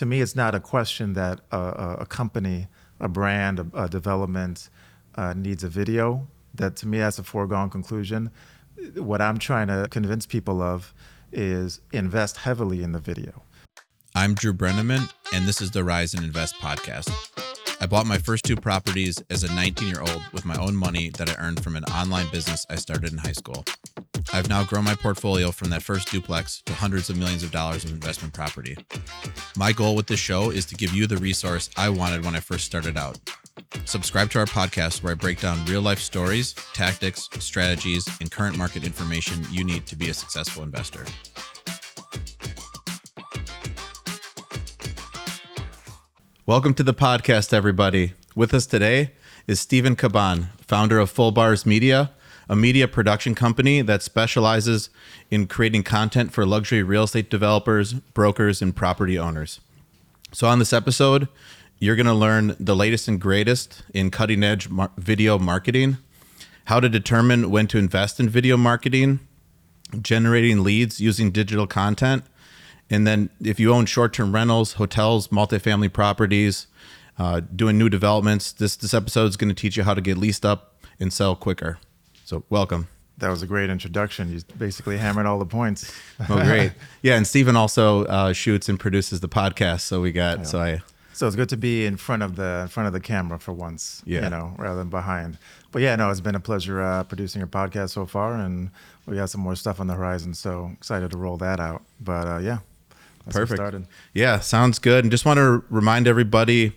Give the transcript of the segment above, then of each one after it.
to me, it's not a question that a, a, company, a brand, a, a development uh, needs a video. That to me, that's a foregone conclusion. What I'm trying to convince people of is invest heavily in the video. I'm Drew Breneman, and this is the Rise and Invest podcast. I bought my first two properties as a 19 year old with my own money that I earned from an online business I started in high school. I've now grown my portfolio from that first duplex to hundreds of millions of dollars of investment property. My goal with this show is to give you the resource I wanted when I first started out. Subscribe to our podcast where I break down real life stories, tactics, strategies, and current market information you need to be a successful investor. Welcome to the podcast, everybody. With us today is Steven Caban, founder of Full Bars Media, a media production company that specializes in creating content for luxury real estate developers, brokers, and property owners. So, on this episode, you're going to learn the latest and greatest in cutting edge mar- video marketing, how to determine when to invest in video marketing, generating leads using digital content, and then if you own short term rentals, hotels, multifamily properties, uh, doing new developments, this, this episode is going to teach you how to get leased up and sell quicker. So, welcome. That was a great introduction. You basically hammered all the points. Oh, great. Yeah. And Steven also uh, shoots and produces the podcast. So, we got, yeah. so I, so it's good to be in front of the in front of the camera for once, yeah. you know, rather than behind. But yeah, no, it's been a pleasure uh, producing your podcast so far, and we got some more stuff on the horizon. So excited to roll that out. But uh, yeah, Perfect. Yeah, sounds good. And just want to remind everybody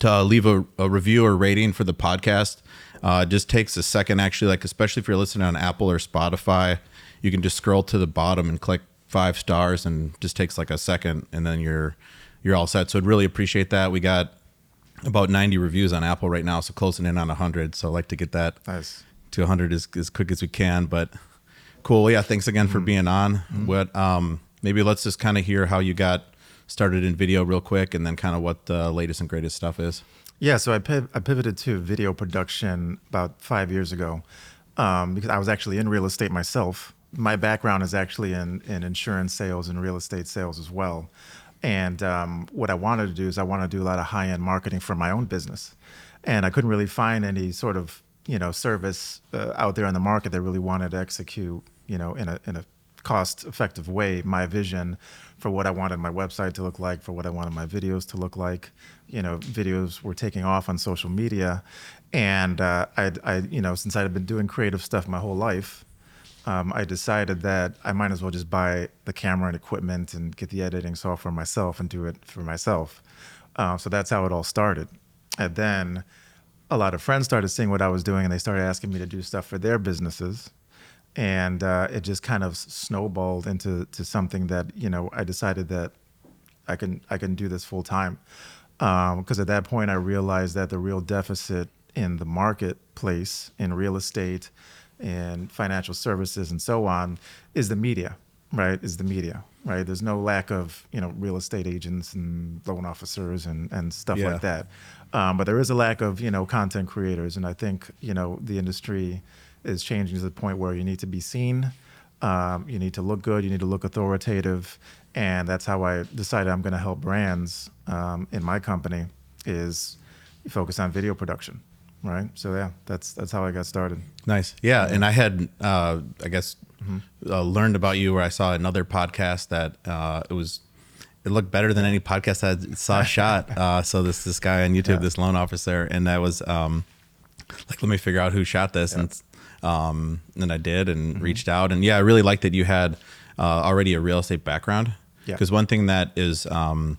to uh, leave a, a, review or rating for the podcast. Uh, it just takes a second, actually. Like especially if you're listening on Apple or Spotify, you can just scroll to the bottom and click five stars, and just takes like a second, and then you're you're all set. So I'd really appreciate that. We got about 90 reviews on Apple right now, so closing in on 100. So I'd like to get that nice. to 100 as, as quick as we can. But cool. Yeah, thanks again mm-hmm. for being on. Mm-hmm. What um maybe let's just kind of hear how you got started in video real quick and then kind of what the latest and greatest stuff is. Yeah, so I, piv- I pivoted to video production about five years ago um, because I was actually in real estate myself. My background is actually in, in insurance sales and real estate sales as well. And um, what I wanted to do is I wanted to do a lot of high end marketing for my own business. And I couldn't really find any sort of you know service uh, out there in the market that really wanted to execute you know in a in a cost effective way my vision for what I wanted my website to look like, for what I wanted my videos to look like. You know, videos were taking off on social media, and uh, I, I, you know, since I had been doing creative stuff my whole life, um, I decided that I might as well just buy the camera and equipment and get the editing software myself and do it for myself. Uh, so that's how it all started. And then a lot of friends started seeing what I was doing, and they started asking me to do stuff for their businesses and uh, it just kind of snowballed into to something that you know I decided that I can I can do this full time because um, at that point I realized that the real deficit in the marketplace in real estate and financial services and so on is the media right? Is the media right? There's no lack of you know real estate agents and loan officers and and stuff yeah. like that. Um, but there is a lack of you know content creators and i think you know the industry is changing to the point where you need to be seen, um, you need to look good, you need to look authoritative, and that's how I decided I'm going to help brands um, in my company is focus on video production, right? So yeah, that's that's how I got started. Nice, yeah. And I had, uh, I guess, mm-hmm. uh, learned about you where I saw another podcast that uh, it was it looked better than any podcast I saw shot. Uh, so this this guy on YouTube, yeah. this loan officer, and that was um, like, let me figure out who shot this, yeah. and um, and I did and mm-hmm. reached out. And yeah, I really liked that you had uh, already a real estate background. Because yeah. one thing that is um,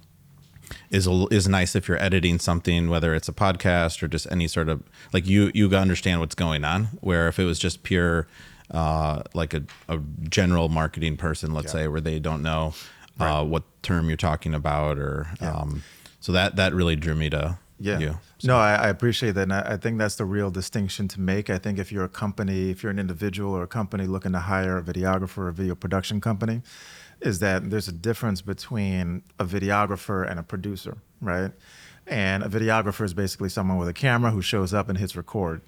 is is nice if you're editing something, whether it's a podcast or just any sort of like you you understand what's going on. Where if it was just pure uh, like a, a general marketing person, let's yeah. say, where they don't know uh, right. what term you're talking about, or yeah. um, so that that really drew me to yeah. you. So. No, I, I, appreciate that. And I, I, think that's the real distinction to make. I think if you're a company, if you're an individual or a company looking to hire a videographer or a video production company, is that there's a difference between a videographer and a producer, right? And a videographer is basically someone with a camera who shows up and hits record.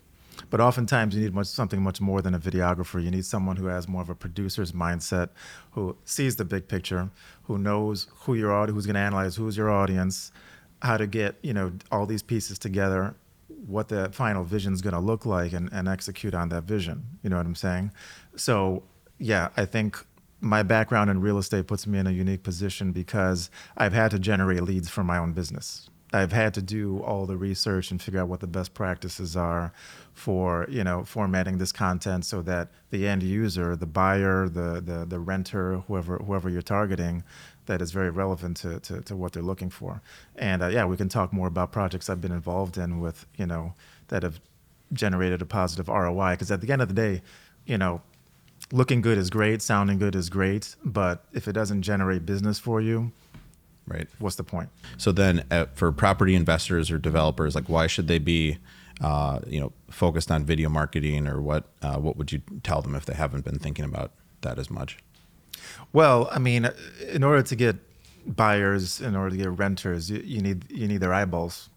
But oftentimes you need much, something much more than a videographer. You need someone who has more of a producer's mindset, who sees the big picture, who knows who your audience, who's going to analyze who's your audience, how to get you know all these pieces together, what the final vision is going to look like, and, and execute on that vision. You know what I'm saying? So yeah, I think my background in real estate puts me in a unique position because I've had to generate leads for my own business. I've had to do all the research and figure out what the best practices are for you know formatting this content so that the end user, the buyer, the the, the renter, whoever whoever you're targeting, that is very relevant to, to, to what they're looking for. And uh, yeah, we can talk more about projects I've been involved in with you know that have generated a positive ROI. Because at the end of the day, you know, looking good is great, sounding good is great, but if it doesn't generate business for you, Right. what's the point? So then, uh, for property investors or developers, like why should they be, uh, you know, focused on video marketing, or what? Uh, what would you tell them if they haven't been thinking about that as much? Well, I mean, in order to get buyers, in order to get renters, you, you need you need their eyeballs.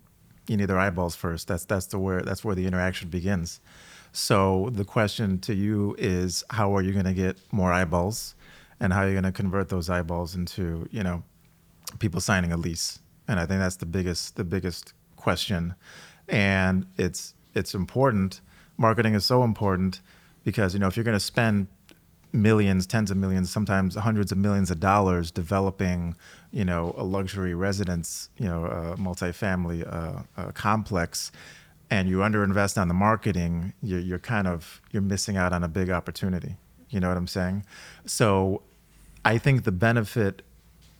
You need their eyeballs first. That's that's the where that's where the interaction begins. So the question to you is, how are you going to get more eyeballs, and how are you going to convert those eyeballs into you know people signing a lease? And I think that's the biggest the biggest question, and it's it's important. Marketing is so important because you know if you're going to spend millions, tens of millions, sometimes hundreds of millions of dollars developing, you know, a luxury residence, you know, a multifamily uh, uh, complex, and you underinvest on the marketing, you're, you're kind of you're missing out on a big opportunity. You know what I'm saying? So, I think the benefit,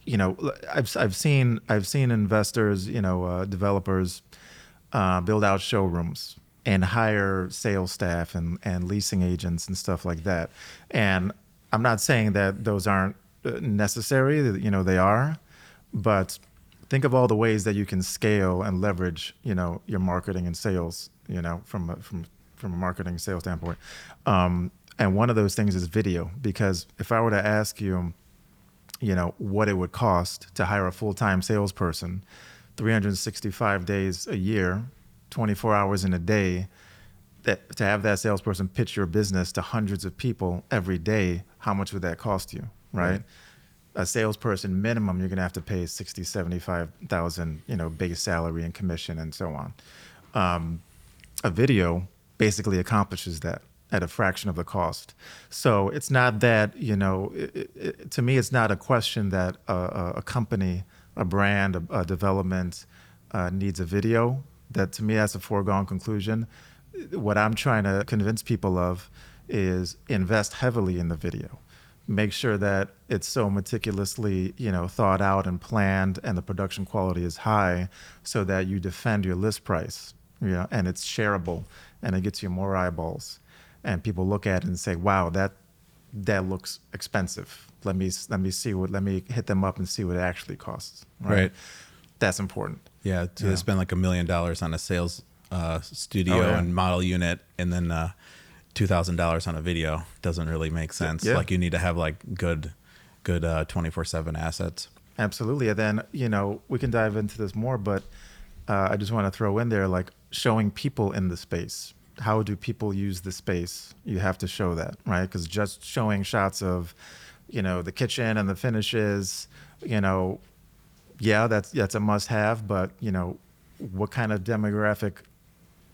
you know, I've I've seen I've seen investors, you know, uh, developers uh, build out showrooms and hire sales staff and, and leasing agents and stuff like that. And I'm not saying that those aren't uh, necessary, you know, they are, but think of all the ways that you can scale and leverage, you know, your marketing and sales, you know, from a, from from a marketing sales standpoint. Um, and one of those things is video, because if I were to ask you, you know, what it would cost to hire a full-time salesperson, 365 days a year, 24 hours in a day, that to have that salesperson pitch your business to hundreds of people every day, how much would that cost you, right? Right. A salesperson minimum, you're gonna have to pay 60, 75,000, you know, base salary and commission and so on. Um, a video basically accomplishes that at a fraction of the cost. So it's not that you know. It, it, to me, it's not a question that a, a, company, a brand, a, a development uh, needs a video. That to me, that's a foregone conclusion. What I'm trying to convince people of is invest heavily in the video. Make sure that it's so meticulously, you know, thought out and planned, and the production quality is high, so that you defend your list price, you know, and it's shareable, and it gets you more eyeballs and people look at it and say, "Wow, that that looks expensive. Let me let me see what let me hit them up and see what it actually costs." Right. That's important. Yeah, to Yeah. spend like a million dollars on a sales uh, studio Oh, yeah. and model unit, and then uh, two thousand dollars on a video doesn't really make sense. Yeah. Like you need to have like good, good twenty four seven assets. Absolutely. And then you know we can dive into this more, but uh, I just want to throw in there like showing people in the space. How do people use the space? You have to show that, right? Because just showing shots of, you know, the kitchen and the finishes, you know, yeah, that's that's a must-have. But you know, what kind of demographic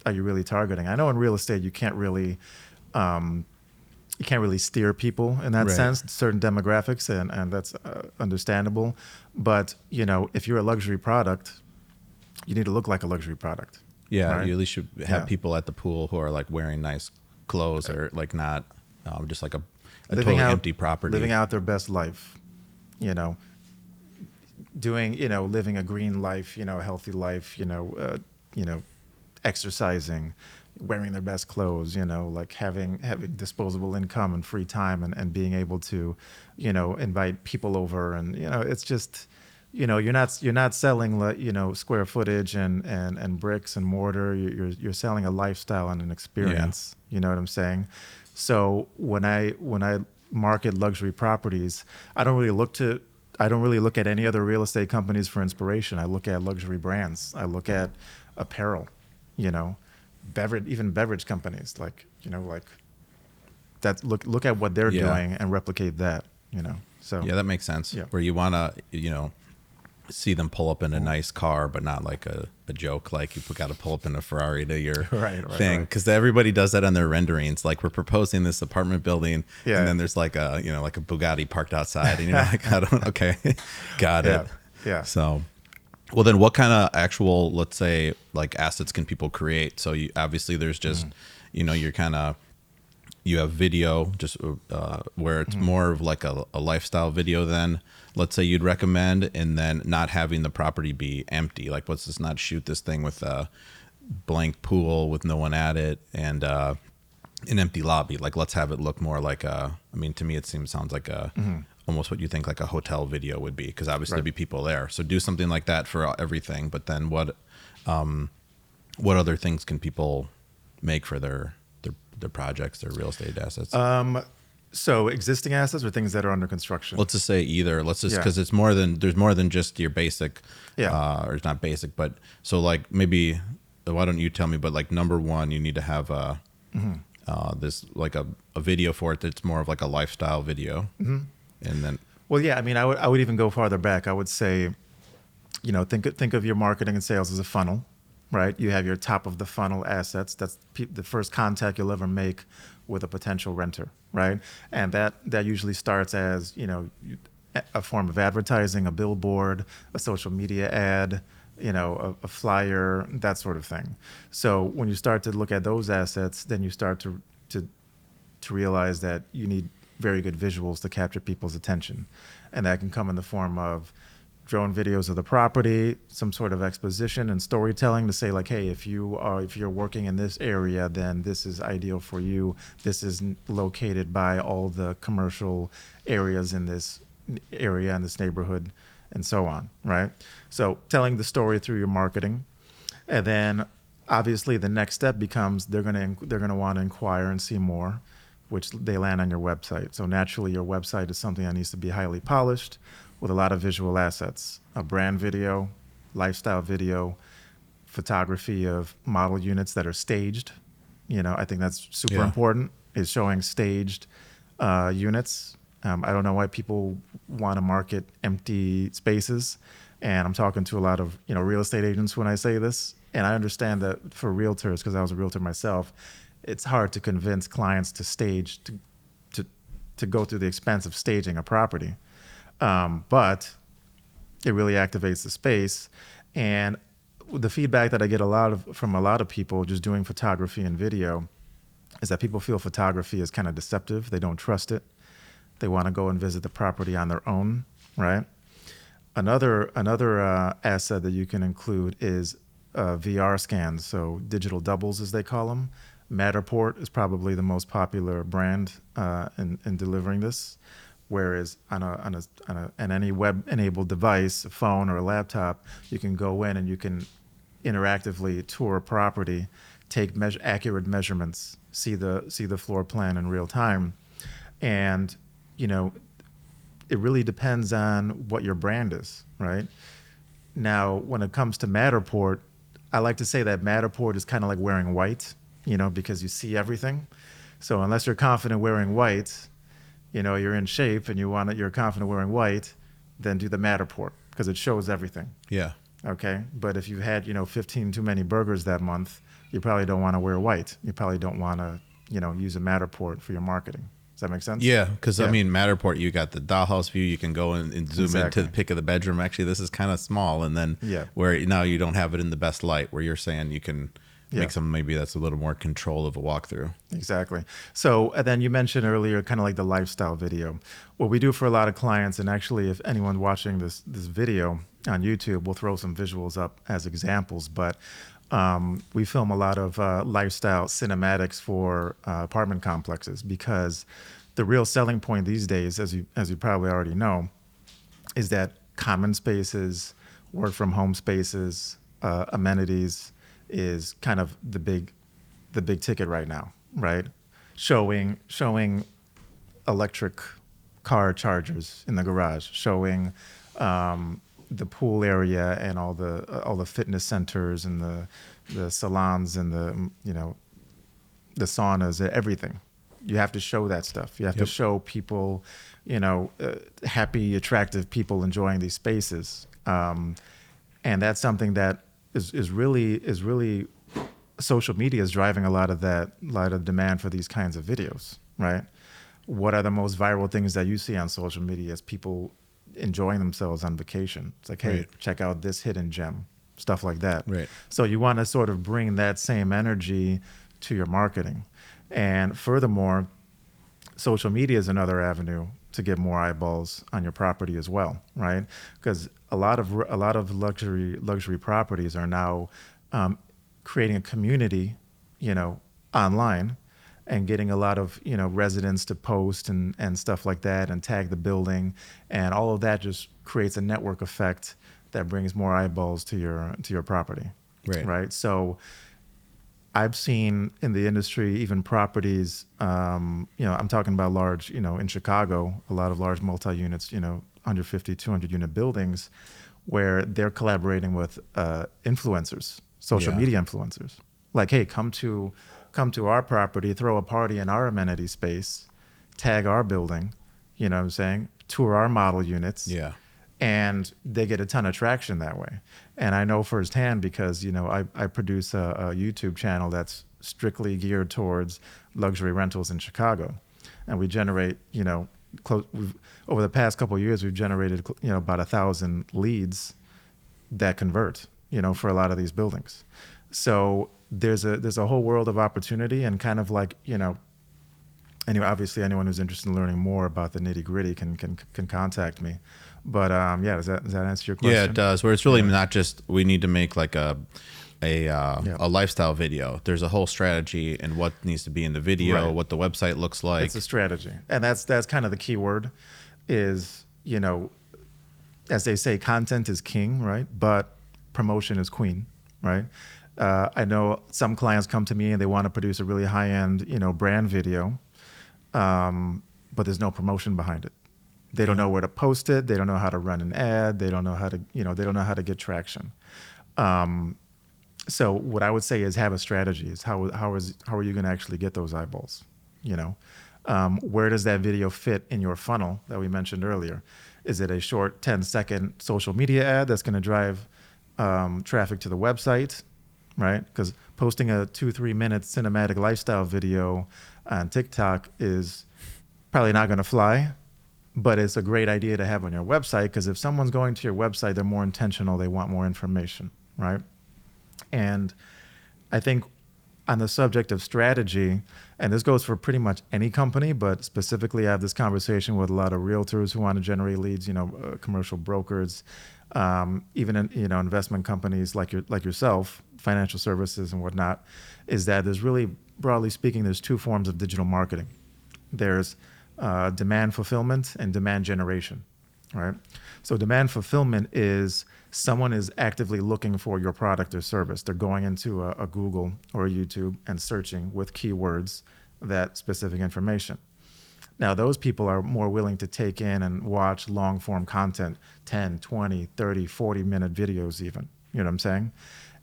are you really targeting? I know in real estate you can't really, um, you can't really steer people in that Right. sense, certain demographics, and and that's uh, understandable. But you know, if you're a luxury product, you need to look like a luxury product. Yeah, Right. you at least should have Yeah. people at the pool who are like wearing nice clothes or like not um, just like a, a living totally out, empty property. living out their best life, you know, doing, you know, living a green life, you know, a healthy life, you know, uh, you know, exercising, wearing their best clothes, you know, like having having disposable income and free time and, and being able to, you know, invite people over and you know, it's just you know, you're not you're not selling you know, square footage and, and, and bricks and mortar. You're you're- you're selling a lifestyle and an experience. You know what I'm saying? So when I when I market luxury properties, I don't really look to I don't really look at any other real estate companies for inspiration. I look at luxury brands. I look at apparel, you know, beverage, even beverage companies, like you know, like that. Look look at what they're Yeah. doing and replicate that. You know, so Yeah, that makes sense. Yeah. Where you want to, you know, see them pull up in a nice car, but not like a, a joke, like you got to pull up in a Ferrari to your Right, right, thing. right. Because everybody does that on their renderings. Like we're proposing this apartment building, Yeah. and then there's like a, you know, like a Bugatti parked outside, and you're like, I don't, okay, got Yeah, it. yeah. So, well, then what kind of actual, let's say, like assets can people create? So you obviously there's just, Mm-hmm. you know, you're kind of you have video just uh, where it's Mm-hmm. more of like a, a lifestyle video then let's say you'd recommend and then not having the property be empty. Like let's just not shoot this thing with a blank pool with no one at it and uh, an empty lobby. Like let's have it look more like a i mean to me it seems sounds like a almost what you think like a hotel video would be because obviously there'd Mm-hmm. Be people there. So do something like that for everything but then what um, what other things can people make for their their, their projects their real estate assets? Um, so existing assets or things that are under construction. let's just say either let's just Yeah. because it's more than there's more than just your basic Yeah. uh, or it's not basic but so like maybe why don't you tell me but like number one you need to have a Mm-hmm. uh, this like a, a video for it that's more of like a lifestyle video Mm-hmm. and then Well, yeah, I mean, I would I would even go farther back. I would say, you know, think think of your marketing and sales as a funnel, right? You have your top of the funnel assets. That's pe- the first contact you'll ever make with a potential renter, right? And that that usually starts as you know a form of advertising, a billboard, a social media ad, you know, a, a flyer, that sort of thing. So when you start to look at those assets, then you start to to to realize that you need very good visuals to capture people's attention. And that can come in the form of drone videos of the property, some sort of exposition and storytelling to say like, hey, if you are if you're working in this area, then this is ideal for you. This is located by all the commercial areas in this area in this neighborhood and so on, right? So telling the story through your marketing. And then obviously the next step becomes they're to they're to want to inquire and see more, which they land on your website. So naturally your website is something that needs to be highly polished with a lot of visual assets, a brand video, lifestyle video, photography of model units that are staged. You know, I think that's super Yeah. important is showing staged uh, units. Um, I don't know why people want to market empty spaces, and I'm talking to a lot of you know real estate agents when I say this, and I understand that for realtors because I was a realtor myself, it's hard to convince clients to stage to to to go through the expense of staging a property, um, but it really activates the space. And the feedback that i get a lot of from a lot of people just doing photography and video is that people feel photography is kind of deceptive. They don't trust it. They want to go and visit the property on their own right? Another another uh, asset that you can include is uh, vr scans so digital doubles as they call them matterport is probably the most popular brand uh, in, in delivering this Whereas on a on a on, a, on any web-enabled device, a phone or a laptop, you can go in and you can interactively tour a property, take measure, accurate measurements, see the see the floor plan in real time, and you know, it really depends on what your brand is, right? Now, when it comes to Matterport, I like to say that Matterport is kind of like wearing white, you know, because you see everything. So unless you're confident wearing white, you know, you're in shape and you want it, you're confident wearing white, then do the Matterport because it shows everything. yeah Okay. But if you've had, you know, 15 too many burgers that month, you probably don't want to wear white. You probably don't want to, you know, use a Matterport for your marketing. Does that make sense? Yeah, because I mean, Matterport, you got the dollhouse view. You can go and, and zoom Exactly. into the pick of the bedroom. Actually, this is kind of small, and then Yeah. where now you don't have it in the best light. Where you're saying you can Yeah. make some maybe that's a little more control of a walkthrough. Exactly. So, and then you mentioned earlier, kind of like the lifestyle video. What we do for a lot of clients, and actually, if anyone watching this this video on YouTube, we'll throw some visuals up as examples. But um, we film a lot of uh, lifestyle cinematics for uh, apartment complexes because the real selling point these days, as you as you probably already know, is that common spaces, work from home spaces, uh, amenities is kind of the big the big ticket right now, right? Showing showing electric car chargers in the garage, showing um, the pool area and all the uh, all the fitness centers and the the salons and the mm, you know the saunas and everything you have to show that stuff you have Yep. to show people you know uh, happy attractive people enjoying these spaces um, and that's something that is, is really is really social media is driving a lot of that lot of demand for these kinds of videos right what are the most viral things that you see on social media as people enjoying themselves on vacation it's like hey Right. check out this hidden gem stuff like that Right. so you want to sort of bring that same energy to your marketing and furthermore social media is another avenue to get more eyeballs on your property as well, right? Because a lot of a lot of luxury luxury properties are now um, creating a community, you know, online, and getting a lot of you know residents to post and and stuff like that, and tag the building, and all of that just creates a network effect that brings more eyeballs to your to your property, Right. Right. So. I've seen in the industry even properties, um, you know, I'm talking about large, you know, in Chicago, a lot of large multi-units, you know, 150, 200 unit buildings where they're collaborating with uh, influencers, social Yeah. media influencers. Like, hey, come to come to our property, throw a party in our amenity space, tag our building, you know what I'm saying? Tour our model units Yeah. And they get a ton of traction that way. And I know firsthand because you know I, I produce a, a YouTube channel that's strictly geared towards luxury rentals in Chicago, and we generate you know close over the past couple years we've generated you know about a thousand leads that convert you know for a lot of these buildings. So there's a there's a whole world of opportunity and kind of like you know anyway, obviously anyone who's interested in learning more about the nitty gritty can, can can contact me. But um, yeah, does that does that answer your question? Yeah, it does. Where it's really not just we need to make like a a uh, Yeah. a lifestyle video. There's a whole strategy and what needs to be in the video, Right. what the website looks like. It's a strategy, and that's that's kind of the key word. Is you know, as they say, content is king, right? But promotion is queen, right? Uh, I know some clients come to me and they want to produce a really high end, you know, brand video, um, but there's no promotion behind it. They don't know where to post it. They don't know how to run an ad. They don't know how to, you know, they don't know how to get traction. Um, so what I would say is have a strategy. Is how how is how are you going to actually get those eyeballs? You know, um, where does that video fit in your funnel that we mentioned earlier? Is it a short 10 second social media ad that's going to drive um, traffic to the website, right? Because posting a two three minute cinematic lifestyle video on TikTok is probably not going to fly, but it's a great idea to have on your website because if someone's going to your website, they're more intentional. They want more information, right? And I think on the subject of strategy, and this goes for pretty much any company, but specifically, I have this conversation with a lot of realtors who want to generate leads. You know, uh, commercial brokers, um, even in, you know investment companies like your like yourself, financial services and whatnot. Is that there's really broadly speaking, there's two forms of digital marketing. There's uh, demand fulfillment and demand generation, right? So demand fulfillment is someone is actively looking for your product or service. They're going into a, a Google or a YouTube and searching with keywords that specific information. Now, those people are more willing to take in and watch long form content 10, 20, 30, 40 minute videos, even. You know what I'm saying?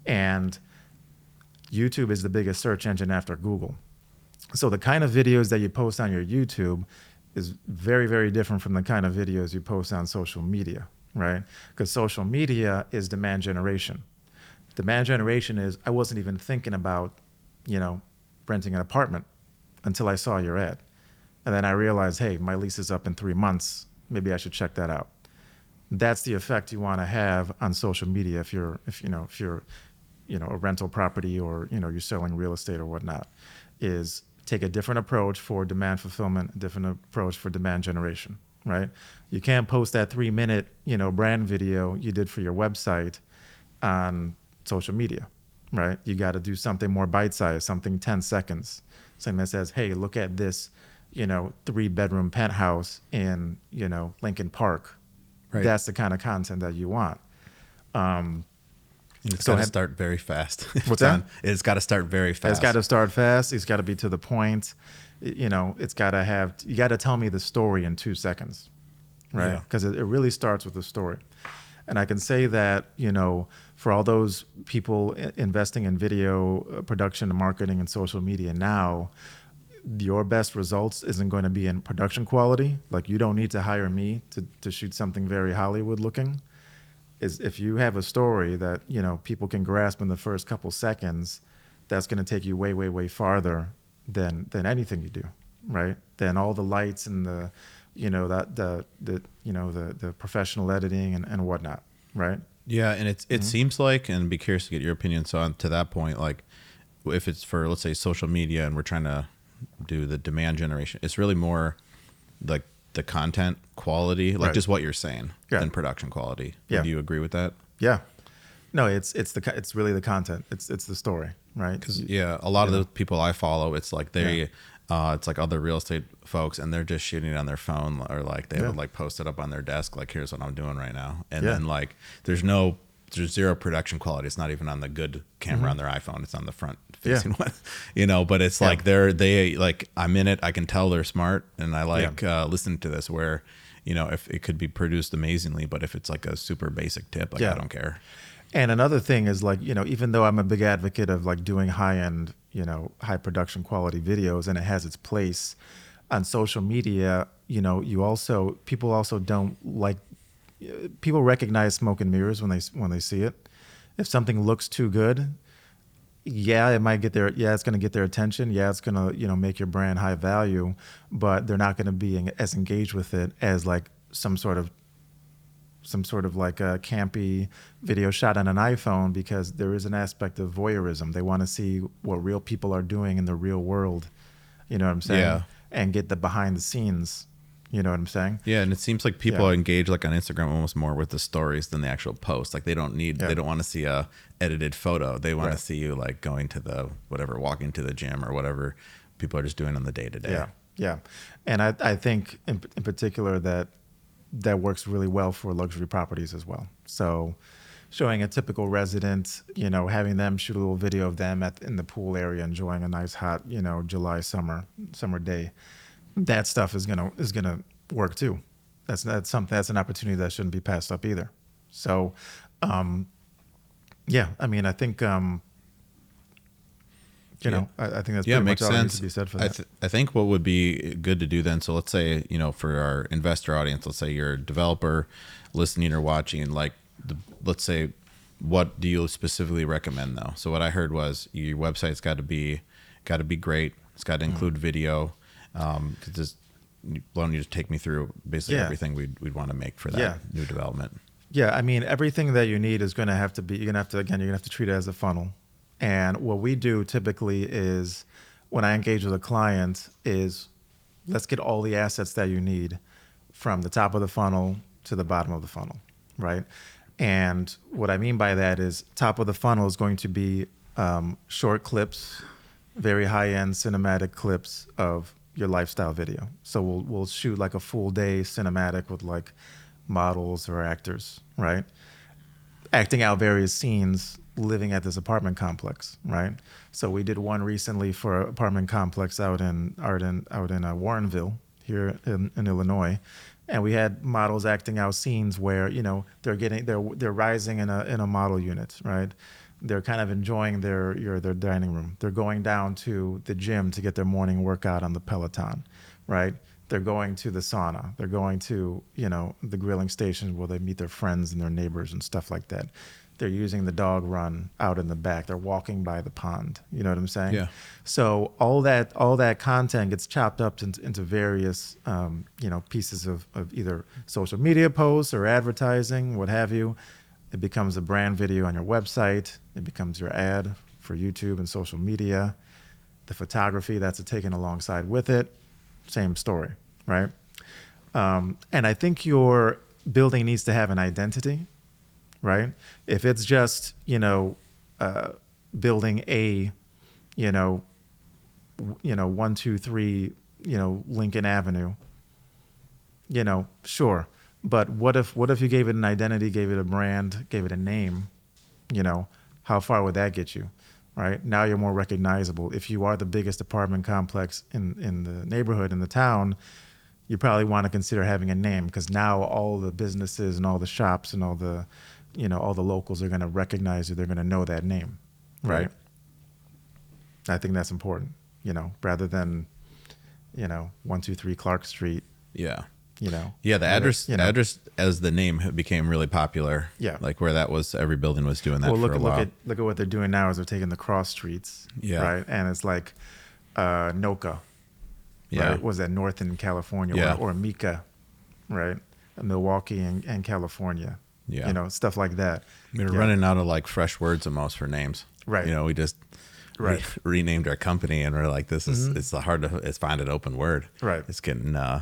And YouTube is the biggest search engine after Google. So the kind of videos that you post on your YouTube is very, very different from the kind of videos you post on social media, right? Because social media is demand generation. Demand generation is I wasn't even thinking about, you know, renting an apartment until I saw your ad. And then I realized, hey, my lease is up in three months. Maybe I should check that out. That's the effect you want to have on social media if you're if you know if you're you know a rental property or you know you're selling real estate or whatnot is take a different approach for demand fulfillment a different approach for demand generation right? You can't post that three minute you know brand video you did for your website on social media right? You got to do something more bite-sized something 10 seconds. Something that says hey look at this you know three bedroom penthouse in you know lincoln park. Right. that's the kind of content that you want. Um, It's So got to start very fast. What's that? It's got to start very fast. It's got to start fast. It's got to be to the point. You know, it's got to have. You got to tell me the story in two seconds, right? Yeah. Because it, it really starts with the story. And I can say that, you know, for all those people investing in video uh, production and marketing and social media now, your best results isn't going to be in production quality. Like you don't need to hire me to, to shoot something very Hollywood looking. Is if you have a story that, you know, people can grasp in the first couple seconds, that's going to take you way, way, way farther than than anything you do, right? Than all the lights and the, you know, that the the you know the the professional editing and, and whatnot, right? Yeah, and it's Mm-hmm. it seems like, and be curious to get your opinion. So on to that point, like if it's for let's say social media, and we're trying to do the demand generation, it's really more like the content quality, like Right. just what you're saying, Yeah. than production quality. Yeah. Do you agree with that? Yeah. No, it's it's the it's really the content. It's it's the story, right? Because yeah, a lot of the people I follow, it's like they, Yeah. uh, it's like other real estate folks, and they're just shooting it on their phone, or like they would like post it up on their desk, like here's what I'm doing right now, and then like there's no, there's zero production quality. It's not even on the good camera on their iPhone. It's on the front Mm-hmm. Yeah. facing one, you know. But it's Yeah. like they're they like I'm in it. I can tell they're smart, and I like uh, listening to this where. You know, if it could be produced amazingly, but if it's like a super basic tip, like Yeah. I don't care. And another thing is like, you know, even though I'm a big advocate of like doing high end, you know, high production quality videos and it has its place on social media, you know, you also people also don't like people recognize smoke and mirrors when they when they see it. If something looks too good, yeah, it might get their yeah, it's going to get their attention. Yeah, it's going to, you know, make your brand high value, but they're not going to be as engaged with it as like some sort of some sort of like a campy video shot on an iPhone because there is an aspect of voyeurism. They want to see what real people are doing in the real world. You know what I'm saying? Yeah. And get the behind the scenes. You know what I'm saying? Yeah, and it seems like people Yeah. engage like on Instagram almost more with the stories than the actual post. Like they don't need, Yeah. they don't want to see a edited photo. They want Right. to see you like going to the whatever, walking to the gym or whatever people are just doing on the day to day. Yeah, yeah, and I I think in, in particular that that works really well for luxury properties as well. So, showing a typical resident, you know, having them shoot a little video of them at in the pool area enjoying a nice hot, you know, July summer summer day, that stuff is gonna is gonna work too. That's that's something that's an opportunity that shouldn't be passed up either. So, um, yeah, I mean, I think. Um, you Yeah. know, I, I think that's yeah, makes sense. to be said for I, th- I think what would be good to do then. So let's say you know for our investor audience, let's say you're a developer listening or watching. Like, the, let's say, what do you specifically recommend though? So what I heard was your website's got to be got to be great. It's got to Mm. include video. Um, this, why don't you just take me through basically Yeah. everything we'd we'd want to make for that Yeah. new development? Yeah, I mean, everything that you need is going to have to be, you're going to have to, again, you're going to have to treat it as a funnel. And what we do typically is when I engage with a client is let's get all the assets that you need from the top of the funnel to the bottom of the funnel, right? And what I mean by that is top of the funnel is going to be um, short clips, very high end cinematic clips of your lifestyle video. So we'll we'll shoot like a full day cinematic with like models or actors, right? Acting out various scenes living at this apartment complex, right? So we did one recently for an apartment complex out in out in out in uh, Warrenville here in, in Illinois, and we had models acting out scenes where you know they're getting they're they're rising in a in a model unit, right? They're kind of enjoying their your their dining room. They're going down to the gym to get their morning workout on the Peloton, right? They're going to the sauna. They're going to you know the grilling station where they meet their friends and their neighbors and stuff like that. They're using the dog run out in the back. They're walking by the pond. You know what I'm saying? Yeah. So all that all that content gets chopped up into, into various um, you know pieces of, of either social media posts or advertising, what have you. It becomes a brand video on your website. It becomes your ad for YouTube and social media. The photography that's taken alongside with it, same story, right? Um, and I think your building needs to have an identity, right? If it's just you know uh, building a, you know, w- you know one two three, you know Lincoln Avenue. You know, sure, but what if what if you gave it an identity, gave it a brand, gave it a name? You know, how far would that get you? Right now, you're more recognizable. If you are the biggest apartment complex in in the neighborhood in the town, you probably want to consider having a name because now all the businesses and all the shops and all the, you know, all the locals are going to recognize you. They're going to know that name, right? Right. I think that's important, you know, rather than, you know, one two three Clark Street, Yeah. You know. Yeah, the address, you know. address as the name became really popular. Yeah. like where that was, every building was doing that well, look for a at look while. at look at what they're doing now is they're taking the cross streets, Yeah. right, and it's like uh, Noka, yeah, right? Was that North in California Yeah. or, or Mika, right? Milwaukee and, and California, Yeah. you know, stuff like that. we were Yeah. running out of like fresh words almost for names. Right. You know, we just re- Right. renamed our company, and we're like, this is Mhm. it's the hard to it's find an open word. Right. It's getting uh,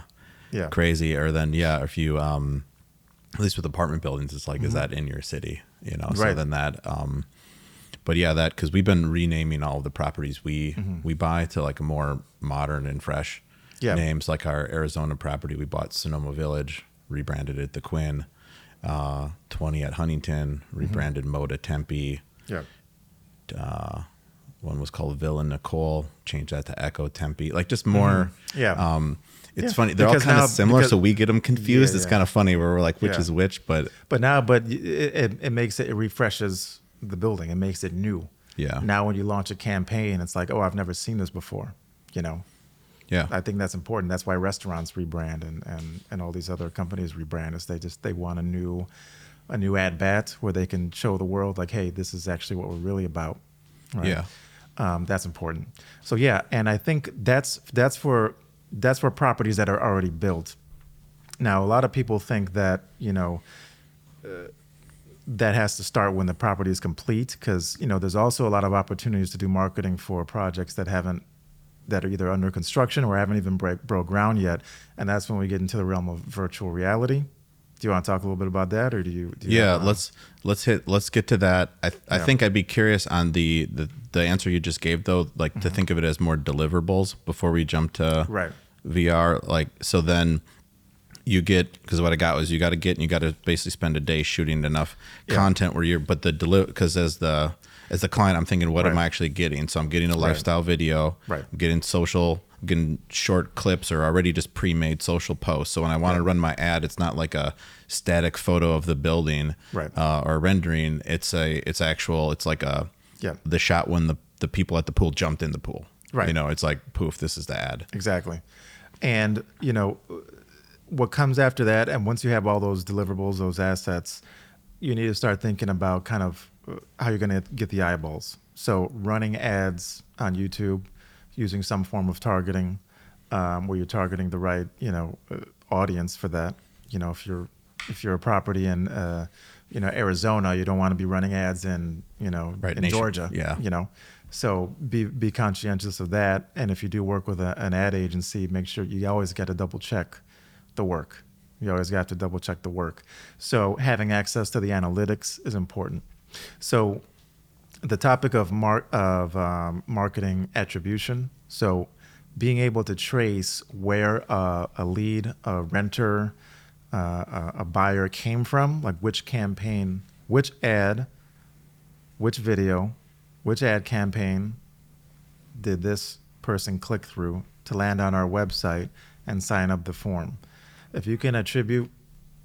Yeah. crazy. Or then yeah, if you um, at least with apartment buildings, it's like, is that in your city? You know, so Mm-hmm. Then that um, but yeah, that because we've been renaming all of the properties we we buy to like a more modern and fresh Mm-hmm. Yeah. names. Like our Arizona property, we bought Sonoma Village, rebranded it the Quinn. Uh, Twenty at Huntington, Mm-hmm. rebranded Moda Tempe. Yeah. Uh, one was called Villa Nicole, changed that to Echo Tempe. Like just more. Mm-hmm. Yeah. Um, it's Yeah, funny. They're all kind now- of similar, because- so we get them confused. Yeah, it's yeah. kind of funny where we're like, which is which, but But now, but it, it, it makes it, it refreshes the building. It makes it new. Yeah. Now, when you launch a campaign, it's like, oh, I've never seen this before. You know, yeah, I think that's important. That's why restaurants rebrand and, and, and all these other companies rebrand is they just they want a new a new ad bat where they can show the world like, hey, this is actually what we're really about. Right? Yeah. Um, that's important. So yeah, and I think that's that's for that's for properties that are already built. Now, a lot of people think that you know uh, that has to start when the property is complete because you know there's also a lot of opportunities to do marketing for projects that haven't that are either under construction or haven't even break, broke ground yet, and that's when we get into the realm of virtual reality. Do you want to talk a little bit about that, or do you? Do you yeah. uh, let's let's hit let's get to that. I I Yeah. think I'd be curious on the the, the answer you just gave though, like to think of it as more deliverables before we jump to Mm-hmm. Right. VR. Like so then. You get because what I got was you got to get and you got to basically spend a day shooting enough Yeah. content where you're but the deliver because as the as the client I'm thinking what am I actually getting so I'm getting a Right. lifestyle video Right. I'm getting social Getting short clips or already just pre-made social posts so when I want to run my ad it's not like a static photo of the building Right. uh, or rendering it's a it's actual it's like a Yeah. the shot when the the people at the pool jumped in the pool Right. you know it's like poof this is the ad Exactly. And, you know, what comes after that, and once you have all those deliverables, those assets, you need to start thinking about kind of uh, how you're going to get the eyeballs. So, running ads on YouTube using some form of targeting um, where you're targeting the right, you know, uh, audience for that. You know, if you're if you're a property in, uh, you know, Arizona, you don't want to be running ads in, you know, Right, in nation- Georgia. yeah. You know, so be be conscientious of that. And if you do work with a, an ad agency, make sure you always got to double check the work. You always got to double check the work. So having access to the analytics is important. So the topic of mar- of um, marketing attribution. So being able to trace where uh, a lead, a renter, uh, a, buyer came from, like which campaign, which ad, which video, which ad campaign did this person click through to land on our website and sign up the form. If you can attribute,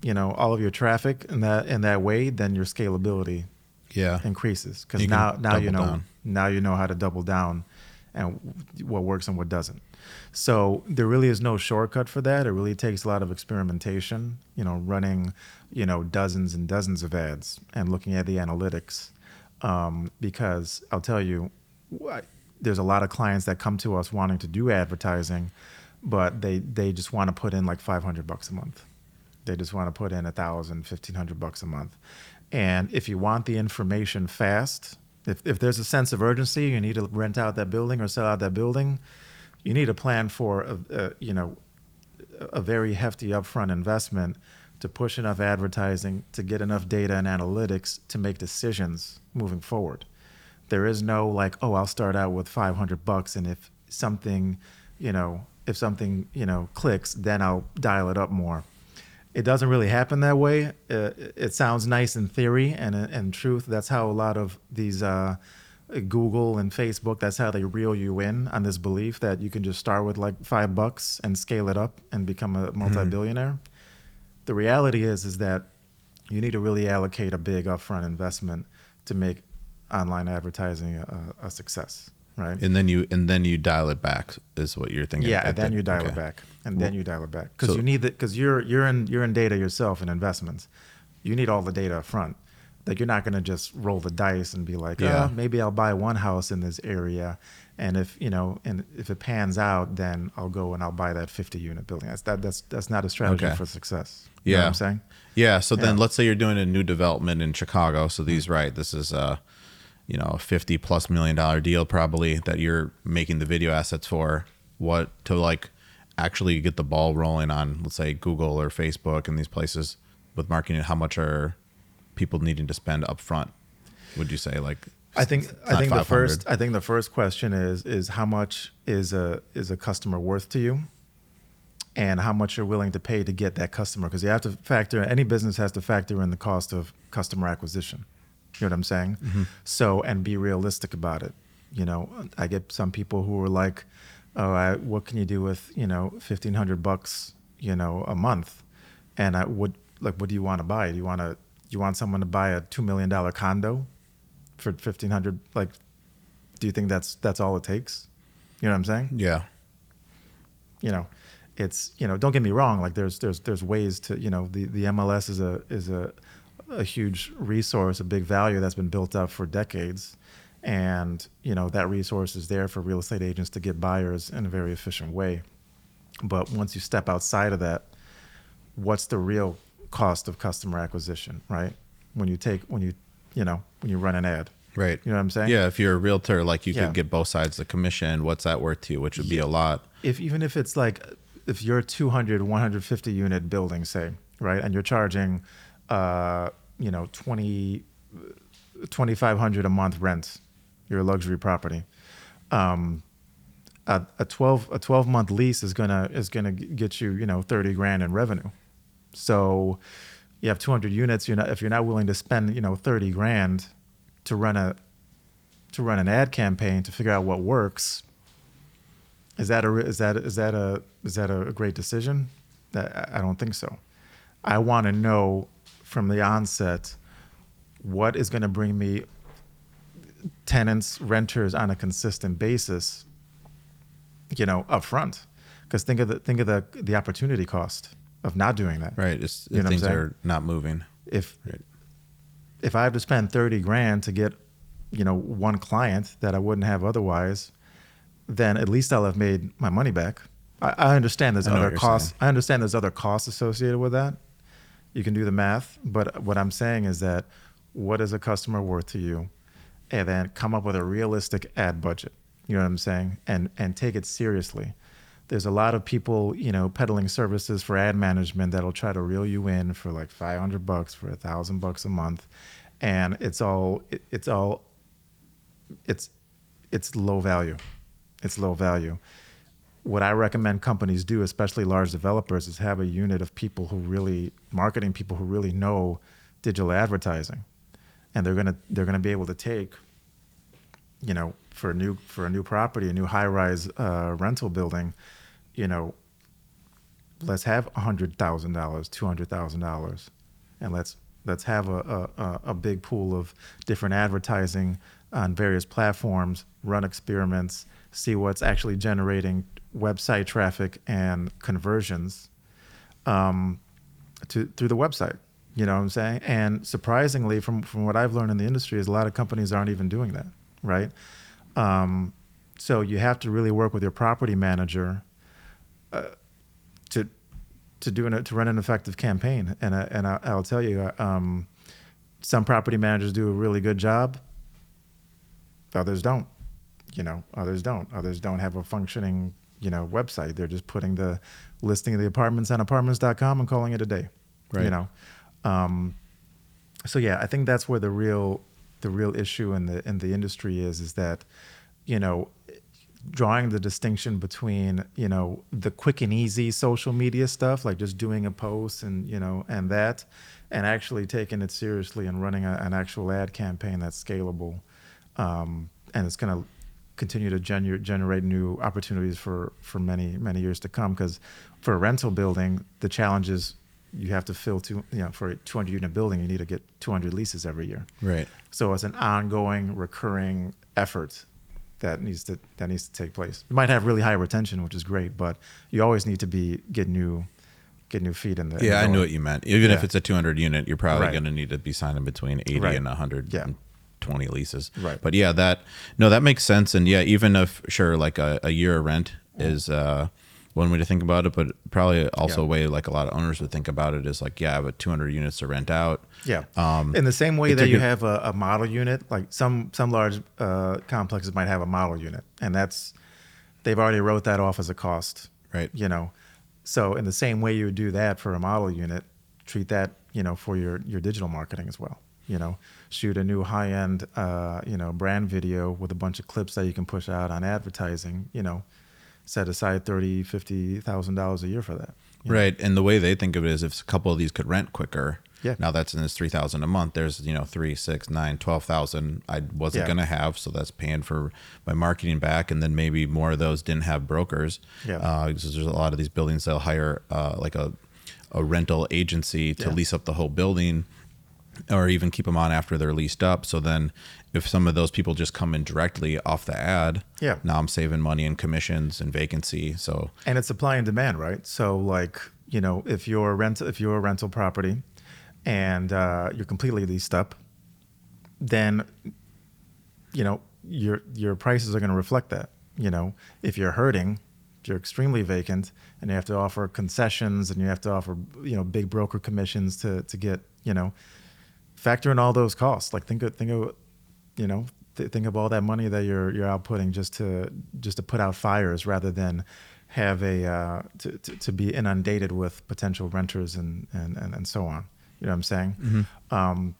you know, all of your traffic in that in that way, then your scalability yeah increases because now now you know down. now you know how to double down and what works and what doesn't. So there really is no shortcut for that. It really takes a lot of experimentation, you know, running, you know, dozens and dozens of ads and looking at the analytics. Um, because I'll tell you, wh- there's a lot of clients that come to us wanting to do advertising, but they they just want to put in like 500 bucks a month. They just want to put in a thousand, fifteen hundred bucks a month. And if you want the information fast, if, if there's a sense of urgency, you need to rent out that building or sell out that building, you need a plan for a, a you know a very hefty upfront investment to push enough advertising to get enough data and analytics to make decisions moving forward. There is no like, oh, I'll start out with 500 bucks, and if something, you know, if something, you know, clicks, then I'll dial it up more. It doesn't really happen that way. Uh, it sounds nice in theory, and in truth, that's how a lot of these uh, Google and Facebook, that's how they reel you in on this belief that you can just start with like five bucks and scale it up and become a multi-billionaire. The reality is, is that you need to really allocate a big upfront investment to make online advertising a, a success, right? And then you and then you dial it back is what you're thinking. Yeah, and then the- you dial it back, and then you dial it back because So- you need that because you're you're in you're in data yourself in investments. You need all the data up front. Like you're not gonna just roll the dice and be like, oh, Yeah. oh, maybe I'll buy one house in this area, and if you know, and if it pans out, then I'll go and I'll buy that 50 unit building. That's that that's that's not a strategy Okay. for success. You know Yeah. what I'm saying. Yeah. So then let's say you're doing a new development in Chicago. So these mm-hmm. right, this is a you know, a fifty plus million dollar deal probably that you're making the video assets for. What to like actually get the ball rolling on, let's say Google or Facebook and these places with marketing, how much are people needing to spend up front? Would you say like I think I think the first I think the first question is is how much is a is a customer worth to you, and how much you're willing to pay to get that customer because you have to factor any business has to factor in the cost of customer acquisition. You know what I'm saying? Mm-hmm. So and be realistic about it. You know, I get some people who are like, "Oh, I, what can you do with you know fifteen hundred bucks you know a month?" And I would like, what do you want to buy? Do you want to you want someone to buy a two million dollar condo for fifteen hundred? Like, do you think that's that's all it takes? You know what I'm saying? Yeah. you know, it's you know, don't get me wrong. Like there's there's there's ways to you know the the MLS is a is a a huge resource, a big value that's been built up for decades, and you know that resource is there for real estate agents to get buyers in a very efficient way. But once you step outside of that, what's the real cost of customer acquisition, right? When you take when you you know when you run an ad, Right. You know what I'm saying? Yeah. If you're a realtor, like you Yeah. could get both sides of the commission. What's that worth to you? Which would be a lot. if even if it's like if you're a 200 150 unit building say right and you're charging uh you know 20 2500 a month rent your luxury property um a, a 12 a 12 month lease is gonna is gonna get you you know 30 grand in revenue so you have 200 units you're not if you're not willing to spend you know 30 grand to run a to run an ad campaign to figure out what works is that a is that is that a is that a great decision? That I I don't think so. I want to know from the onset what is going to bring me tenants, renters on a consistent basis. You know, up front, because think of the think of the the opportunity cost of not doing that. Right. It's, You know things are not moving. If Right. if I have to spend thirty grand to get, you know, one client that I wouldn't have otherwise, then at least I'll have made my money back. I, I understand there's I other costs. saying. I understand there's other costs associated with that. You can do the math, but what I'm saying is that what is a customer worth to you, and then come up with a realistic ad budget. You know what I'm saying, and and take it seriously. There's a lot of people, you know, peddling services for ad management that'll try to reel you in for like 500 bucks for a thousand bucks a month, and it's all it, it's all it's it's low value. It's low value. What I recommend companies do, especially large developers, is have a unit of people who really marketing people who really know digital advertising, and they're gonna they're gonna be able to take, you know, for a new for a new property, a new high rise uh, rental building, you know, let's have hundred thousand dollars, two hundred thousand dollars, and let's let's have a, a a- a big pool of different advertising on various platforms, run experiments, see what's actually generating website traffic and conversions um, to through the website. You know what I'm saying? And surprisingly, from from what I've learned in the industry, is a lot of companies aren't even doing that, right? Um, so you have to really work with your property manager uh, to to do an, to run an effective campaign. And I, and I, I'll tell you, um, some property managers do a really good job. Others don't. You know, others don't. Others don't have a functioning you know website. They're just putting the listing of the apartments on apartments.com and calling it a day. Right. You know. Um, so yeah, I think that's where the real the real issue in the in the industry is is that you know drawing the distinction between you know the quick and easy social media stuff like just doing a post and you know and that and actually taking it seriously and running a, an actual ad campaign that's scalable um, and it's going to continue to gener- generate new opportunities for for many many years to come. Because for a rental building, the challenge is you have to fill two you know for a 200 unit building, you need to get 200 leases every year. Right. So it's an ongoing, recurring effort that needs to that needs to take place. You might have really high retention, which is great, but you always need to be get new get new feet in the. in Yeah, the I knew what you meant. Even if it's a 200 unit, you're probably Right. going to need to be signing between 80 Right. and 100 Yeah. And 20 leases. Right. But yeah, that no, that makes sense. And yeah, even if sure, like a, a year of rent is uh, one way to think about it, but probably also Yeah. a way like a lot of owners would think about it is like, yeah, I have a 200 units to rent out. Yeah. Um, in the same way that you have a, a model unit, like some some large uh, complexes might have a model unit, and that's they've already wrote that off as a cost, Right. You know, so in the same way you would do that for a model unit, treat that you know for your your digital marketing as well. You know, shoot a new high end uh, you know brand video with a bunch of clips that you can push out on advertising. You know, set aside thirty fifty thousand dollars a year for that. you know? Right. And the way they think of it is if a couple of these could rent quicker. Yeah. Now that's in this three thousand a month. There's you know three, six, nine, twelve thousand. I wasn't Yeah. gonna have, so that's paying for my marketing back, and then maybe more of those didn't have brokers. Yeah. Uh, because there's a lot of these buildings they'll hire uh, like a a rental agency to Yeah. lease up the whole building, or even keep them on after they're leased up. So then, if some of those people just come in directly off the ad, Yeah. now I'm saving money in commissions and vacancy. So and it's supply and demand, right? So like you know, if you're rent if you're a rental property, and uh, you're completely leased up, then you know your your prices are going to reflect that. You know, if you're hurting, if you're extremely vacant, and you have to offer concessions and you have to offer you know big broker commissions to to get you know factor in all those costs. Like think of think of you know th- think of all that money that you're you're outputting just to just to put out fires rather than have a uh, to, to to be inundated with potential renters and and and, and so on. You know what I'm saying? Um,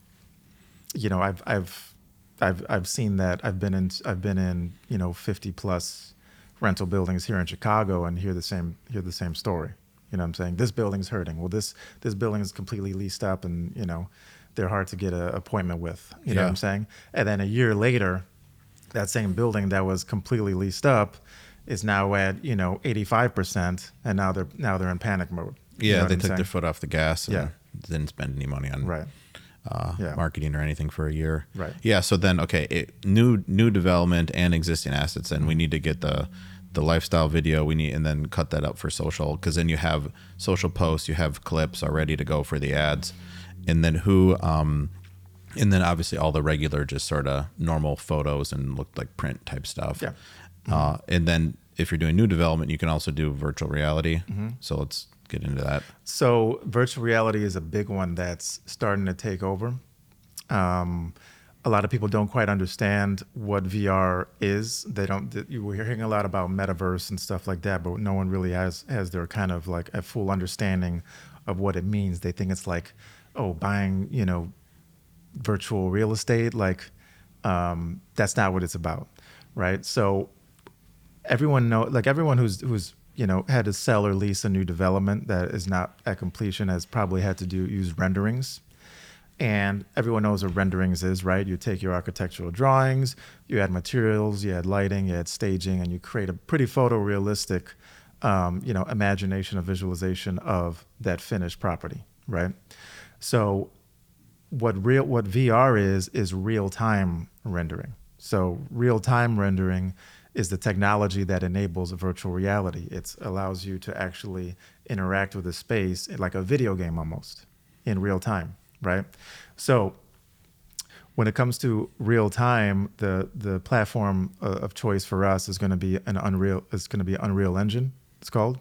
you know, I've I've I've I've seen that. I've been in I've been in you know 50 plus rental buildings here in Chicago and hear the same hear the same story. You know what I'm saying? This building's hurting. Well, this this building is completely leased up and you know they're hard to get an appointment with. You know what I'm saying? And then a year later, that same building that was completely leased up is now at you know 85% and now they're now they're in panic mode. You yeah, know they took their foot off the gas and Yeah. didn't spend any money on right. uh, Yeah. marketing or anything for a year. Right. Yeah. So then, okay, it, new new development and existing assets, and we need to get the the lifestyle video. We need and then cut that up for social because then you have social posts, you have clips are ready to go for the ads, and then who. Um, and then obviously all the regular, just sort of normal photos and looked like print type stuff. Yeah. Uh, and then if you're doing new development, you can also do virtual reality. Mm-hmm. So let's get into that. So virtual reality is a big one that's starting to take over. Um, a lot of people don't quite understand what VR is. They don't. th- You were hearing a lot about metaverse and stuff like that, but no one really has has their kind of like a full understanding of what it means. They think it's like, oh, buying you know, virtual real estate. Like, um, that's not what it's about, right? So everyone know like everyone who's who's you know had to sell or lease a new development that is not at completion has probably had to do use renderings and everyone knows what renderings is right you take your architectural drawings you add materials you add lighting you add staging and you create a pretty photorealistic um, you know imagination of visualization of that finished property right so what real what VR is is real time rendering. So real time rendering is the technology that enables virtual reality. It allows you to actually interact with a space like a video game almost in real time, right? So when it comes to real time, the the platform uh, of choice for us is going to be an Unreal. It's going to be Unreal Engine. It's called,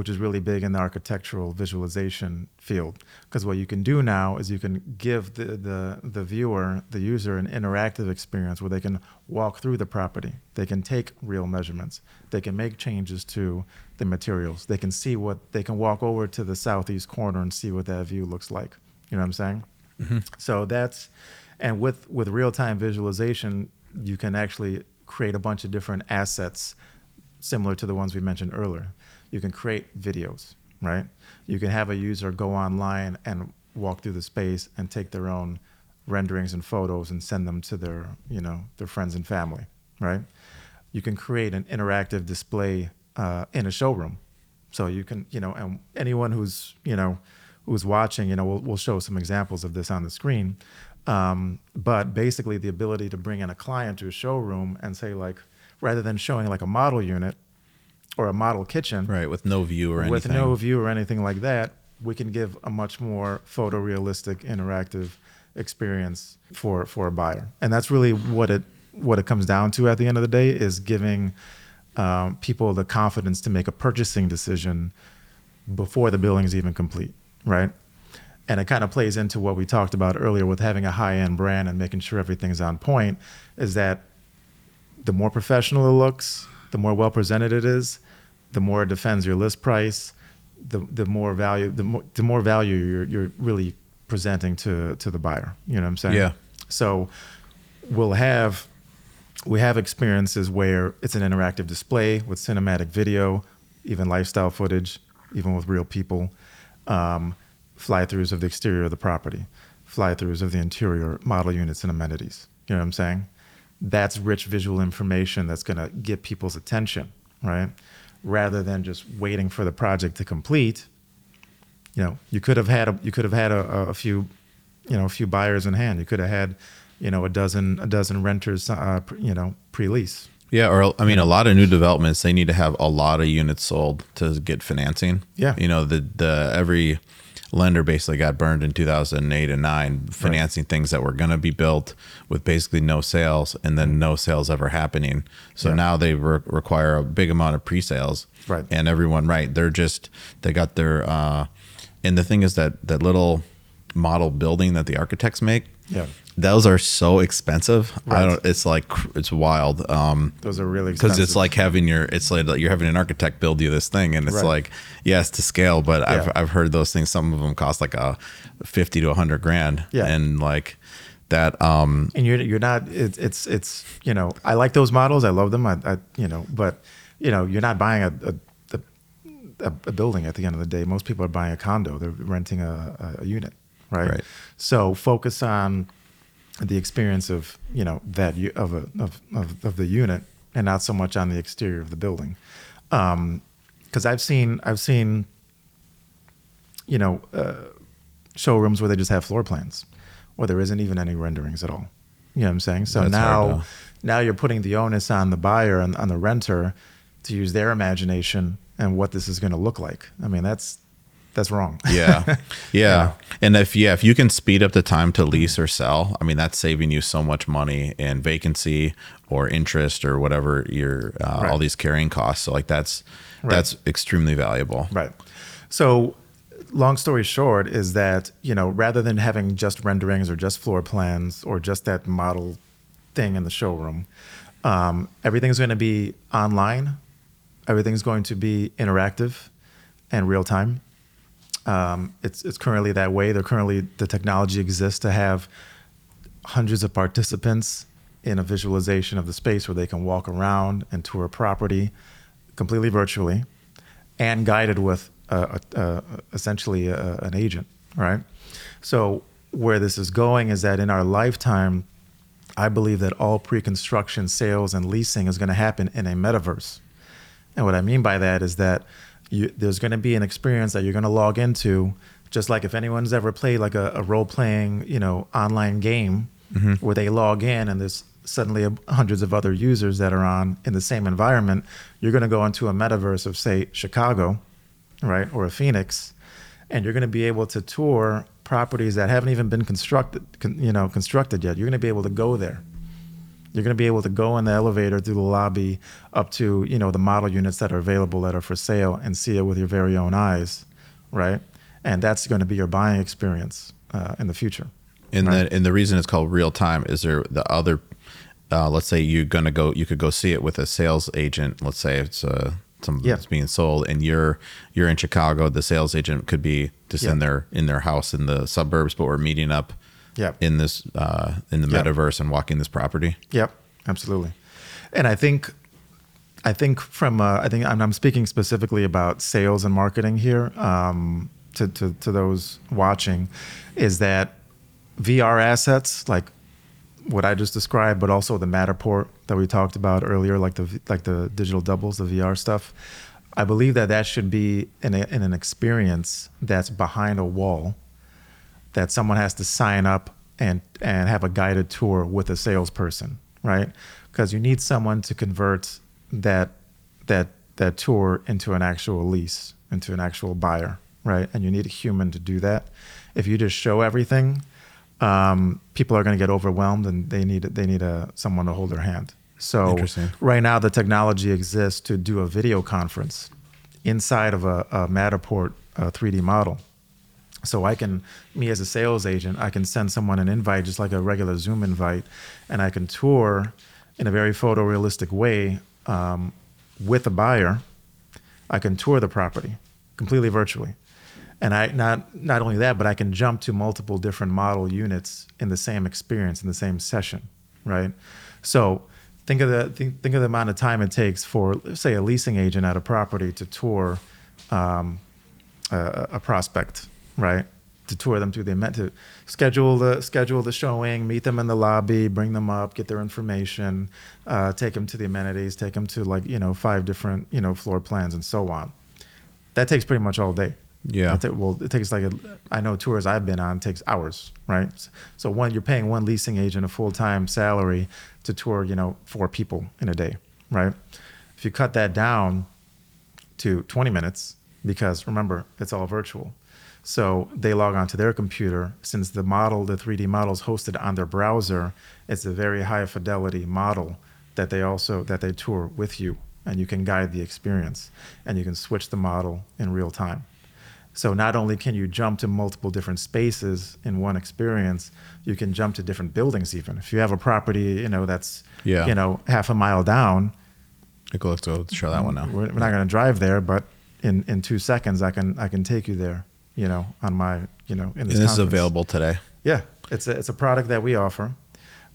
which is really big in the architectural visualization field. Because what you can do now is you can give the, the the viewer, the user, an interactive experience where they can walk through the property. They can take real measurements. They can make changes to the materials. They can see what they can walk over to the southeast corner and see what that view looks like. You know what I'm saying? Mm-hmm. So that's and with with real time visualization, you can actually create a bunch of different assets similar to the ones we mentioned earlier. You can create videos, right? You can have a user go online and walk through the space and take their own renderings and photos and send them to their, you know, their friends and family. right? You can create an interactive display uh, in a showroom. So you can, you know, and anyone who's, you know, who's watching, you know, we'll, we'll show some examples of this on the screen. Um, but basically, the ability to bring in a client to a showroom and say, like, rather than showing like a model unit or a model kitchen, Right, with no view or anything. with no view or anything like that, we can give a much more photorealistic, interactive experience for for a buyer, and that's really what it what it comes down to at the end of the day is giving um, people the confidence to make a purchasing decision before the building is even complete, right? And it kind of plays into what we talked about earlier with having a high end brand and making sure everything's on point. Is that the more professional it looks, the more well presented it is, the more it defends your list price, the the more value the more the more value you're you're really presenting to to the buyer. You know what I'm saying? Yeah. So we'll have we have experiences where it's an interactive display with cinematic video, even lifestyle footage, even with real people, um, fly-throughs of the exterior of the property, fly-throughs of the interior model units and amenities. You know what I'm saying? That's rich visual information that's going to get people's attention, right? Rather than just waiting for the project to complete. You know, you could have had a, you could have had a, a few, you know, a few buyers in hand. You could have had, you know, a dozen a dozen renters, uh, pre- you know, pre-lease. Yeah, or I mean, a lot of new developments they need to have a lot of units sold to get financing. Yeah. you know the the every lender basically got burned in 2008 and 9 financing things that were going to be built with basically no sales and then no sales ever happening so Yeah. now they re- require a big amount of pre-sales Right. and everyone right they're just they got their uh and the thing is that that little model building that the architects make Yeah. those are so expensive. I don't it's like it's wild. Um Those are really because it's like having your it's like you're having an architect build you this thing and it's Right. like yes to scale but I've, I've heard those things some of them cost like a 50 to 100 grand Yeah. and like that um and you're you're not it's it's it's you know I like those models. I love them. I, I you know but you know you're not buying a a, a a building at the end of the day. Most people are buying a condo. They're renting a, a unit right? Right. so focus on the experience of you know that u- of a of, of, of the unit and not so much on the exterior of the building because I've seen I've seen you know uh, showrooms where they just have floor plans, where there isn't even any renderings at all. You know what I'm saying? So That's now, now you're putting the onus on the buyer and on the renter to use their imagination and what this is going to look like. I mean, that's that's wrong. yeah yeah and if yeah if you can speed up the time to lease or sell i mean that's saving you so much money in vacancy or interest or whatever your uh, all these carrying costs so like that's Right. that's extremely valuable Right. So, long story short is that, you know, rather than having just renderings or just floor plans or just that model thing in the showroom, um, everything's going to be online. Everything's going to be interactive and real time. Um, it's, it's currently that way. They're currently, the technology exists to have hundreds of participants in a visualization of the space where they can walk around and tour a property completely virtually and guided with essentially uh, an agent, right? So where this is going is that in our lifetime, I believe that all pre-construction sales and leasing is going to happen in a metaverse. And what I mean by that is that you, there's going to be an experience that you're going to log into, just like if anyone's ever played like a, a role-playing, you know, online game mm-hmm. where they log in and there's suddenly a, hundreds of other users that are on in the same environment. You're going to go into a metaverse of say Chicago, right, or a Phoenix, and you're going to be able to tour properties that haven't even been constructed, con, you know, constructed yet. You're going to be able to go there. You're going to be able to go in the elevator through the lobby up to you know the model units that are available that are for sale and see it with your very own eyes, right? And that's going to be your buying experience uh, in the future. And Right. the and the reason it's called real time is there the other, uh, let's say you're gonna go, you could go see it with a sales agent. Let's say it's uh, something Yeah. that's being sold, and you're you're in Chicago. The sales agent could be just in their in their house in the suburbs, but we're meeting up Yeah. in this uh, in the Yeah. metaverse and walking this property. Yep, absolutely. And I think, I think from uh, I think I'm, I'm speaking specifically about sales and marketing here um, to, to to those watching, is that VR assets like what I just described, but also the Matterport that we talked about earlier, like the like the digital doubles, the VR stuff. I believe that that should be in, a, in an experience that's behind a wall that someone has to sign up and and have a guided tour with a salesperson, right? Because you need someone to convert that that that tour into an actual lease, into an actual buyer, right? And you need a human to do that. If you just show everything, um, people are going to get overwhelmed, and they need they need a someone to hold their hand. So right now, the technology exists to do a video conference inside of a, a Matterport uh, 3D model. So I can, me as a sales agent, I can send someone an invite just like a regular Zoom invite, and I can tour in a very photorealistic way um, with a buyer. I can tour the property completely virtually, and I not not only that, but I can jump to multiple different model units in the same experience in the same session, right? So think of the think, think of the amount of time it takes for say a leasing agent at a property to tour um, a, a prospect, right? To tour them through the event, to schedule the schedule the showing, meet them in the lobby, bring them up, get their information, uh, take them to the amenities, take them to like you know five different you know floor plans and so on. That takes pretty much all day. Yeah. It well, it takes like a, I know tours I've been on takes hours, right? So one, you're paying one leasing agent a full time salary to tour, you know, four people in a day, right? If you cut that down to 20 minutes, because remember, it's all virtual. So they log onto their computer. Since the model, the 3D model is hosted on their browser, it's a very high fidelity model that they also that they tour with you, and you can guide the experience, and you can switch the model in real time. So not only can you jump to multiple different spaces in one experience, you can jump to different buildings even. If you have a property, you know, that's Yeah. you know, half a mile down, Like, let's show that one now. we're, we're not going to drive there, but in, in two seconds, I can I can take you there. You know, on my you know in And this, this is available today. Yeah, it's a, it's a product that we offer.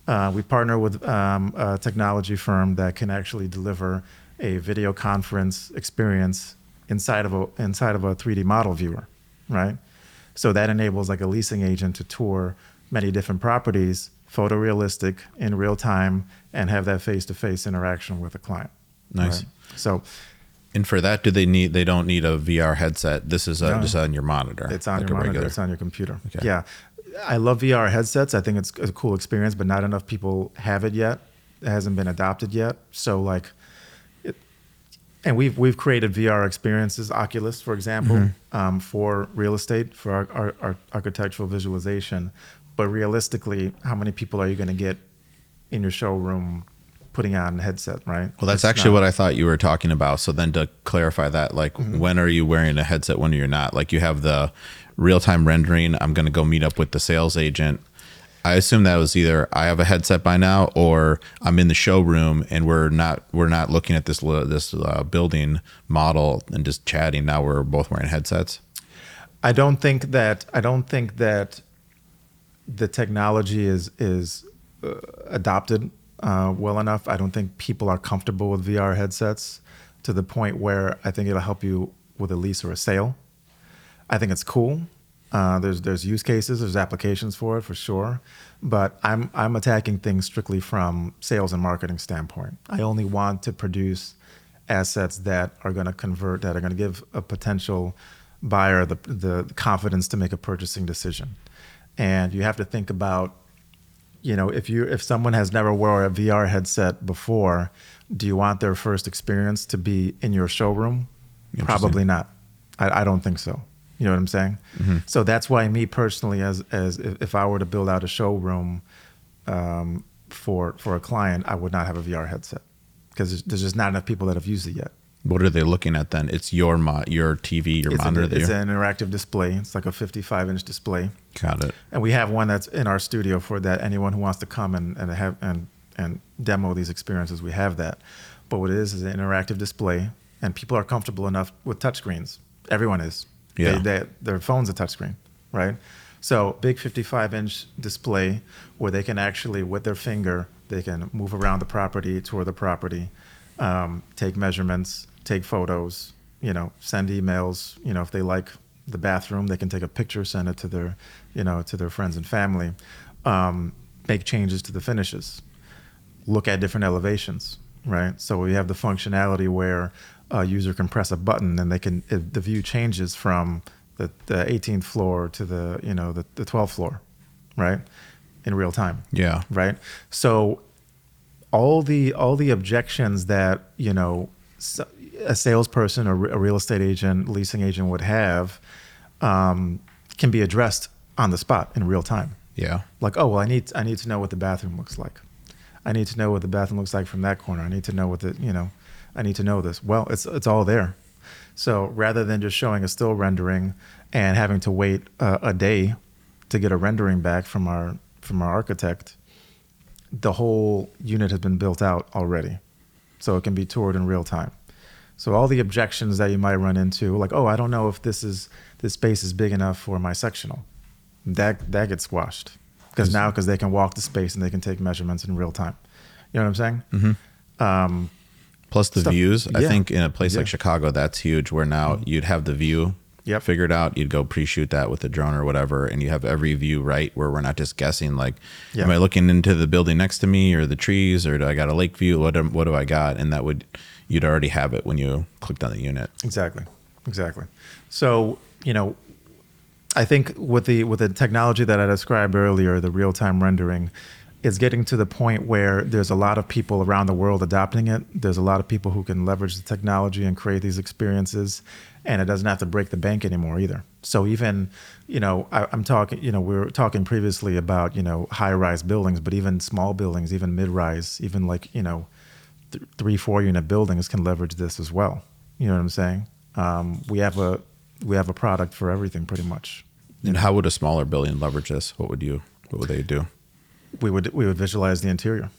Uh, we partner with um, a technology firm that can actually deliver a video conference experience inside of a inside of a 3D model viewer, right? So that enables like a leasing agent to tour many different properties, photorealistic in real time, and have that face-to-face interaction with a client. Nice. right? So And for that, do they need? They don't need a VR headset. This is uh No. just on your monitor. It's on like your a monitor. regular- It's on your computer. Okay. Yeah, I love VR headsets. I think it's a cool experience, but not enough people have it yet. It hasn't been adopted yet. So like, it, and we've we've created VR experiences, Oculus, for example, Mm-hmm. um, for real estate for our, our, our architectural visualization. But realistically, how many people are you going to get in your showroom putting on a headset? Right. Well, that's It's actually not- what I thought you were talking about. So then to clarify that, like Mm-hmm. when are you wearing a headset, when you're not? Like you have the real time rendering. I'm going to go meet up with the sales agent. I assume that was either I have a headset by now, or I'm in the showroom and we're not we're not looking at this this uh, building model and just chatting. Now we're both wearing headsets. I don't think that I don't think that the technology is is uh, adopted uh, well enough. I don't think people are comfortable with VR headsets to the point where I think it'll help you with a lease or a sale. I think it's cool. Uh, there's there's use cases, there's applications for it for sure, but I'm I'm attacking things strictly from sales and marketing standpoint. I only want to produce assets that are going to convert, that are going to give a potential buyer the the confidence to make a purchasing decision. And you have to think about, you know, if you if someone has never wore a VR headset before, do you want their first experience to be in your showroom? Probably not. I, I don't think so. You know what I'm saying? So that's why me personally, as as if, if I were to build out a showroom um, for for a client, I would not have a VR headset because there's, there's just not enough people that have used it yet. What are they looking at then? It's your mo- your TV, your It's, monitor. an, it's an interactive display. It's like a 55 inch display, Got it. and we have one that's in our studio for that. Anyone who wants to come and, and have and and demo these experiences, we have that. But what it is is an interactive display, and people are comfortable enough with touchscreens. Everyone is. Yeah. They, they, their phone's a touchscreen, right? So big 55 inch display where they can actually, with their finger, they can move around the property, tour the property, um, take measurements, take photos, you know, send emails. You know, if they like the bathroom, they can take a picture, send it to their, you know, to their friends and family. Um, make changes to the finishes, look at different elevations, right? So we have the functionality where a user can press a button and they can the view changes from the, the 18th floor to the you know the, the 12th floor, right, in real time Yeah. right so all the all the objections that you know a salesperson or a real estate agent leasing agent would have um, can be addressed on the spot in real time. Yeah. like oh well i need i need to know what the bathroom looks like. I need to know what the bathroom looks like from that corner. I need to know what the you know i need to know this. Well it's it's all there. So rather than just showing a still rendering and having to wait uh, a day to get a rendering back from our from our architect the whole unit has been built out already so it can be toured in real time so all the objections that you might run into like oh i don't know if this is this space is big enough for my sectional that that gets squashed because now because they can walk the space and they can take measurements in real time you know what i'm saying mm-hmm. um, Plus the Stuff- views. I think in a place like Chicago, that's huge. Where now you'd have the view Yep. figured out. You'd go pre-shoot that with a drone or whatever, and you have every view right. Where we're not just guessing. Like, Yeah. am I looking into the building next to me or the trees, or do I got a lake view? What am, what do I got? And that would you'd already have it when you clicked on the unit. Exactly, exactly. So you know, I think with the with the technology that I described earlier, the real time rendering, is getting to the point where there's a lot of people around the world adopting it. There's a lot of people who can leverage the technology and create these experiences, and it doesn't have to break the bank anymore either. So even, you know, I, I'm talking, you know, we were talking previously about you know high rise buildings, but even small buildings, even mid rise, even like you know th- three, four unit buildings can leverage this as well. You know what I'm saying? Um, we have a we have a product for everything, pretty much. And how would a smaller building leverage this? What would you? What would they do? We would we would visualize the interior.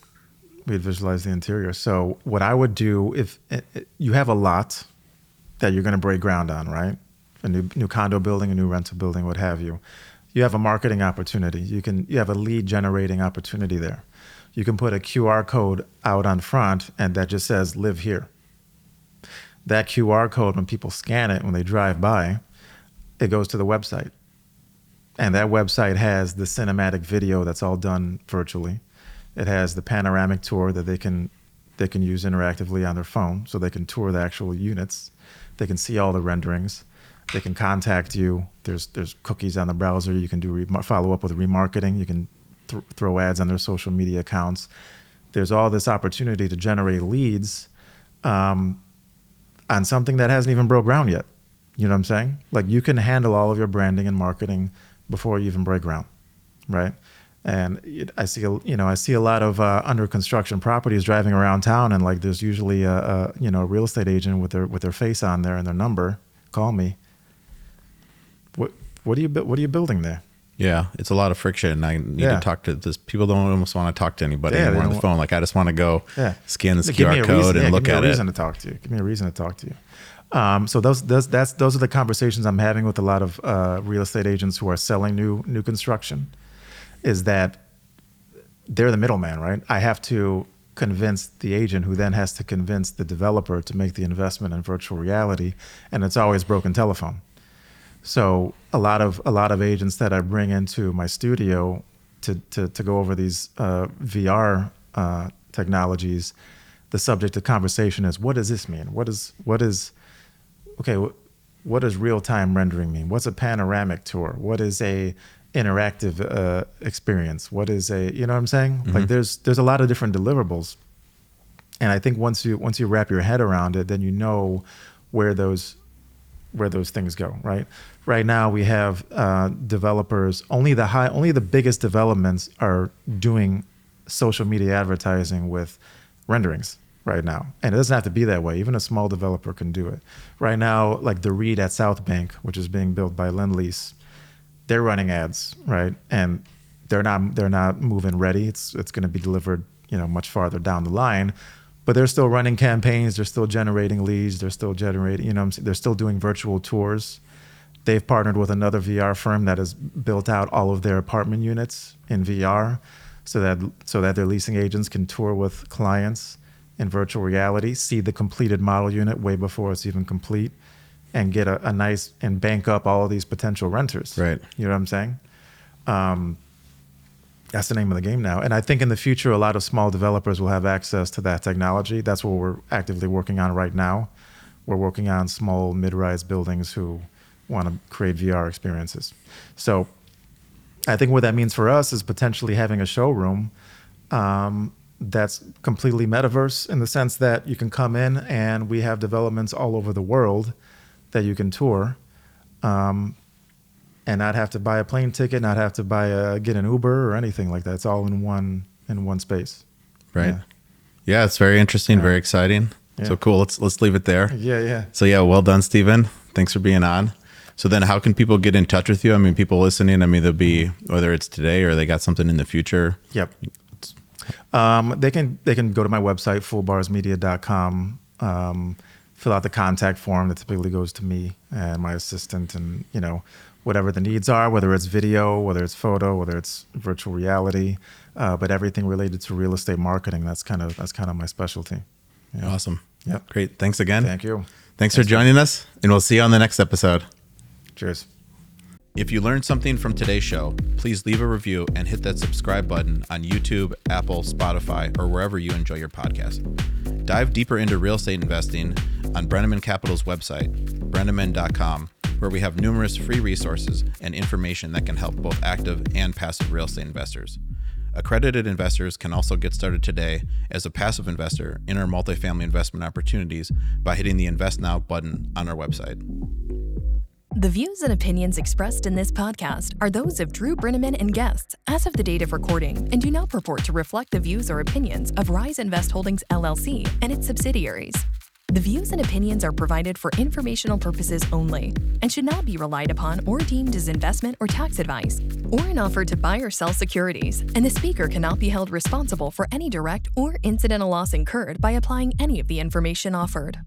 We'd visualize the interior. So what I would do if eh, eh, you have a lot that you're going to break ground on, right? A new new condo building, a new rental building, what have you. You have a marketing opportunity. You can you have a lead generating opportunity there. You can put a QR code out on front and that just says live here. That QR code when people scan it when they drive by, it goes to the website. And that website has the cinematic video that's all done virtually. It has the panoramic tour that they can they can use interactively on their phone, so they can tour the actual units. They can see all the renderings. They can contact you. There's there's cookies on the browser. You can do re- follow up with remarketing. You can th- throw ads on their social media accounts. There's all this opportunity to generate leads um, on something that hasn't even broke ground yet. You know what I'm saying? Like you can handle all of your branding and marketing before you even break ground, right? And it, I see, a, you know, I see a lot of uh, under construction properties driving around town, and like there's usually a, a you know a real estate agent with their with their face on there and their number. Call me. What what are you what are you building there? Yeah, it's a lot of friction. And I need Yeah. to talk to this. People don't almost want to talk to anybody Yeah, anymore on the phone. Like I just want to go Yeah. scan this Give QR code reason- and look give me at a it. reason to talk to you. Give me a reason to talk to you. Um, so those, those that's those are the conversations I'm having with a lot of uh, real estate agents who are selling new new construction. Is that they're the middleman, right? I have to convince the agent, who then has to convince the developer to make the investment in virtual reality, and it's always broken telephone. So a lot of a lot of agents that I bring into my studio to to, to go over these uh, VR uh, technologies, the subject of conversation is what does this mean? What is what is okay? wh- What does real time rendering mean? What's a panoramic tour? What is a interactive uh, experience? What is a you know what I'm saying? Like there's there's a lot of different deliverables, and I think once you once you wrap your head around it, then you know where those where those things go right? Right now we have uh, developers only the high only the biggest developments are doing social media advertising with renderings right now. And it doesn't have to be that way. Even a small developer can do it. Right now like the reed at south bank which is being built by lendlease they're running ads right? And they're not they're not moving ready. It's it's going to be delivered you know much farther down the line but they're still running campaigns. They're still generating leads. They're still generating you know they're still doing virtual tours. They've partnered with another VR firm that has built out all of their apartment units in VR so that so that their leasing agents can tour with clients in virtual reality see the completed model unit way before it's even complete and get a, a nice and bank up all of these potential renters Right. you know what I'm saying um, That's the name of the game now. And I think in the future, a lot of small developers will have access to that technology. That's what we're actively working on right now. We're working on small, mid-rise buildings who want to create VR experiences. So I think what that means for us is potentially having a showroom um, that's completely metaverse in the sense that you can come in and we have developments all over the world that you can tour um, and not have to buy a plane ticket, not have to buy a get an Uber or anything like that. It's all in one in one space. Right. Yeah. Yeah, it's very interesting, very exciting. So cool. Let's let's leave it there. Yeah, yeah. So yeah, well done, Steven. Thanks for being on. So then, how can people get in touch with you? I mean, people listening. I mean, they'll be whether it's today or they got something in the future. Yep. Um, they can they can go to my website fullbarsmedia.com, um, fill out the contact form that typically goes to me and my assistant, and you know whatever the needs are, whether it's video, whether it's photo, whether it's virtual reality, uh, but everything related to real estate marketing. That's kind of that's kind of my specialty. Yeah. Awesome. Yep. Great. Thanks again. Thank you. Thanks for joining us, and we'll see you on the next episode. Cheers. If you learned something from today's show, please leave a review and hit that subscribe button on YouTube, Apple, Spotify, or wherever you enjoy your podcast. Dive deeper into real estate investing on Breneman Capital's website, breneman.com, where we have numerous free resources and information that can help both active and passive real estate investors. Accredited investors can also get started today as a passive investor in our multifamily investment opportunities by hitting the Invest Now button on our website. The views and opinions expressed in this podcast are those of Drew Breneman and guests as of the date of recording and do not purport to reflect the views or opinions of Rise Invest Holdings LLC and its subsidiaries. The views and opinions are provided for informational purposes only and should not be relied upon or deemed as investment or tax advice or an offer to buy or sell securities, and the speaker cannot be held responsible for any direct or incidental loss incurred by applying any of the information offered.